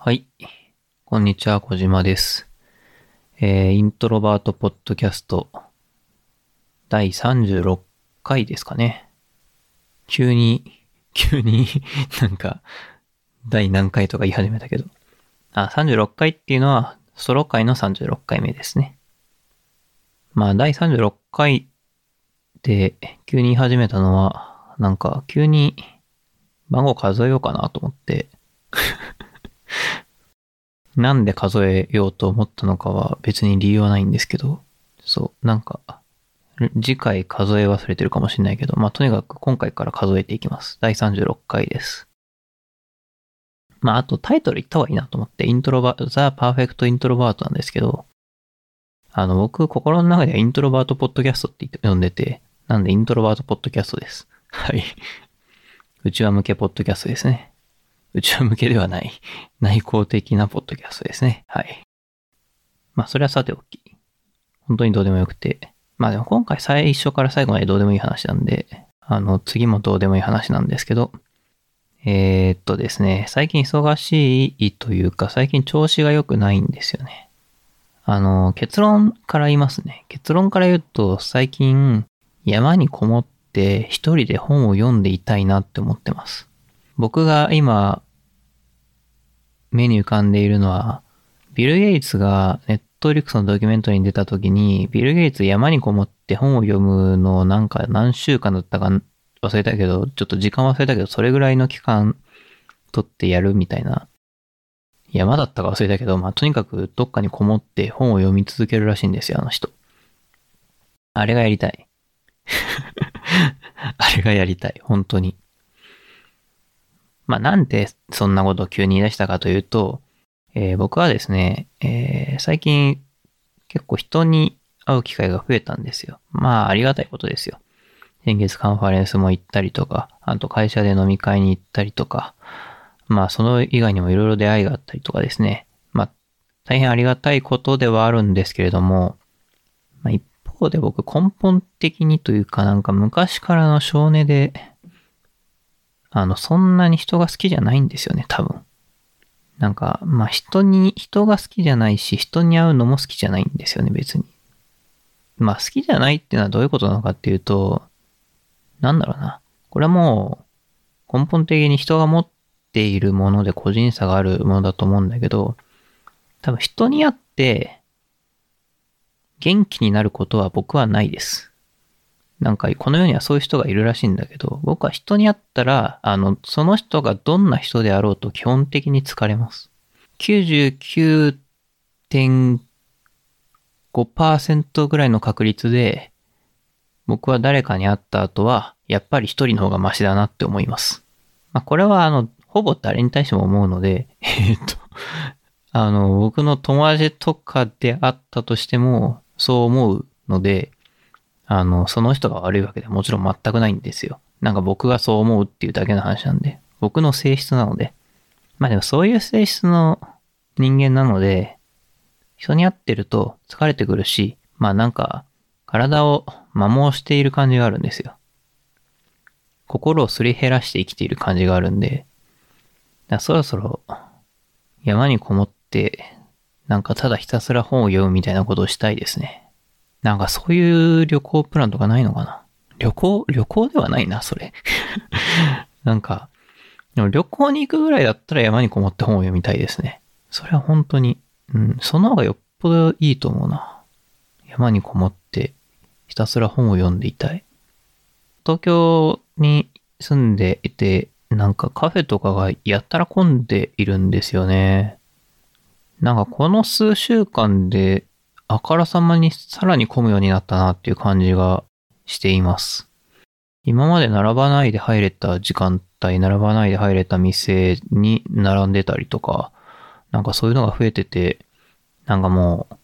はい。こんにちは、小島です。えー、イントロバートポッドキャスト、第36回ですかね。急に、急に なんか、第何回とか言い始めたけど。あ、36回っていうのは、ソロ回の36回目ですね。まあ、第36回で急に言い始めたのは、なんか、急に番号数えようかなと思って、なんで数えようと思ったのかは別に理由はないんですけど、そう、なんか、次回数え忘れてるかもしれないけど、まあとにかく今回から数えていきます。第36回です。まああとタイトル言った方がいいなと思って、 Introvert、The Perfect Introvert なんですけど、あの僕心の中では Introvert Podcast って呼んでて、なんで Introvert Podcast です。はい。内輪向けポッドキャストですね。内輪向けではない。内向的なポッドキャストですね。はい。まあ、それはさておき。本当にどうでもよくて。まあでも今回最初から最後までどうでもいい話なんで、あの、次もどうでもいい話なんですけど、えー、っとですね、最近忙しいというか、最近調子が良くないんですよね。あの、結論から言いますね。結論から言うと、最近山にこもって一人で本を読んでいたいなって思ってます。僕が今、目に浮かんでいるのは、ビル・ゲイツがネットリックスのドキュメントに出た時に、ビル・ゲイツ山にこもって本を読むのなんか何週間だったか忘れたけど、ちょっと時間忘れたけど、それぐらいの期間取ってやるみたいな。山だったか忘れたけど、まあ、とにかくどっかにこもって本を読み続けるらしいんですよ、あの人。あれがやりたい。あれがやりたい、本当に。まあ、なんでそんなことを急に言い出したかというと、えー僕はですね、えー最近結構人に会う機会が増えたんですよ。まあ、ありがたいことですよ。先月カンファレンスも行ったりとか、あと会社で飲み会に行ったりとか、まあ、その以外にもいろいろ出会いがあったりとかですね。まあ、大変ありがたいことではあるんですけれども、まあ、一方で僕根本的にというかなんか昔からの少年で、あの、そんなに人が好きじゃないんですよね、多分。なんか、まあ人に、人が好きじゃないし、人に会うのも好きじゃないんですよね、別に。まあ好きじゃないっていうのはどういうことなのかっていうと、なんだろうな。これはもう、根本的に人が持っているもので個人差があるものだと思うんだけど、多分人に会って、元気になることは僕はないです。なんか、この世にはそういう人がいるらしいんだけど、僕は人に会ったら、あの、その人がどんな人であろうと基本的に疲れます。99.5%ぐらいの確率で、僕は誰かに会った後は、やっぱり一人の方がマシだなって思います。まあ、これは、あの、ほぼ誰に対しても思うので、えっと、あの、僕の友達とかであったとしても、そう思うので、あの、その人が悪いわけでもちろん全くないんですよ。なんか僕がそう思うっていうだけの話なんで。僕の性質なので。まあでもそういう性質の人間なので、人に会ってると疲れてくるし、まあなんか体を摩耗している感じがあるんですよ。心をすり減らして生きている感じがあるんで、だからそろそろ山にこもって、なんかただひたすら本を読むみたいなことをしたいですね。なんかそういう旅行プランとかないのかな？旅行、旅行ではないな、それ。なんか、でも旅行に行くぐらいだったら山にこもって本を読みたいですね。それは本当に、うん、その方がよっぽどいいと思うな。山にこもってひたすら本を読んでいたい。東京に住んでいて、なんかカフェとかがやったら混んでいるんですよね。なんかこの数週間であからさまにさらに混むようになったなっていう感じがしています。今まで並ばないで入れた時間帯、並ばないで入れた店に並んでたりとか、なんかそういうのが増えてて、なんかもう、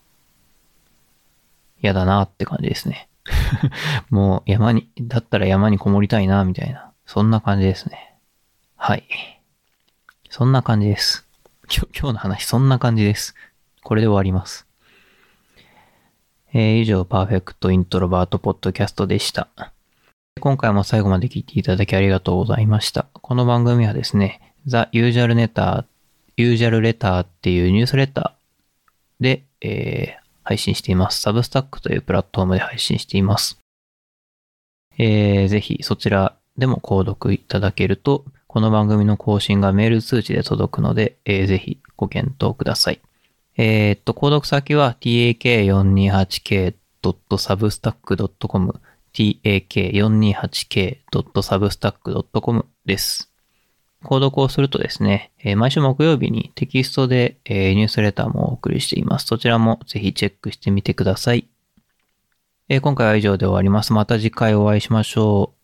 嫌だなって感じですね。もう山に、だったら山にこもりたいな、みたいな。そんな感じですね。はい。そんな感じです。今日今日の話、そんな感じです。これで終わります。えー以上、パーフェクトイントロバートポッドキャストでした。今回も最後まで聞いていただきありがとうございました。この番組はですね、The Usual Netter ユージャルレターっていうニュースレターで、えー、配信しています。サブスタックというプラットフォームで配信しています。えー、ぜひそちらでも購読いただけると、この番組の更新がメール通知で届くので、えー、ぜひご検討ください。えー、っと、購読先は tak428k.substack.com tak428k.substack.com です。購読をするとですね、え毎週木曜日にテキストで、えニュースレターもお送りしています。そちらもぜひチェックしてみてください。え今回は以上で終わります。また次回お会いしましょう。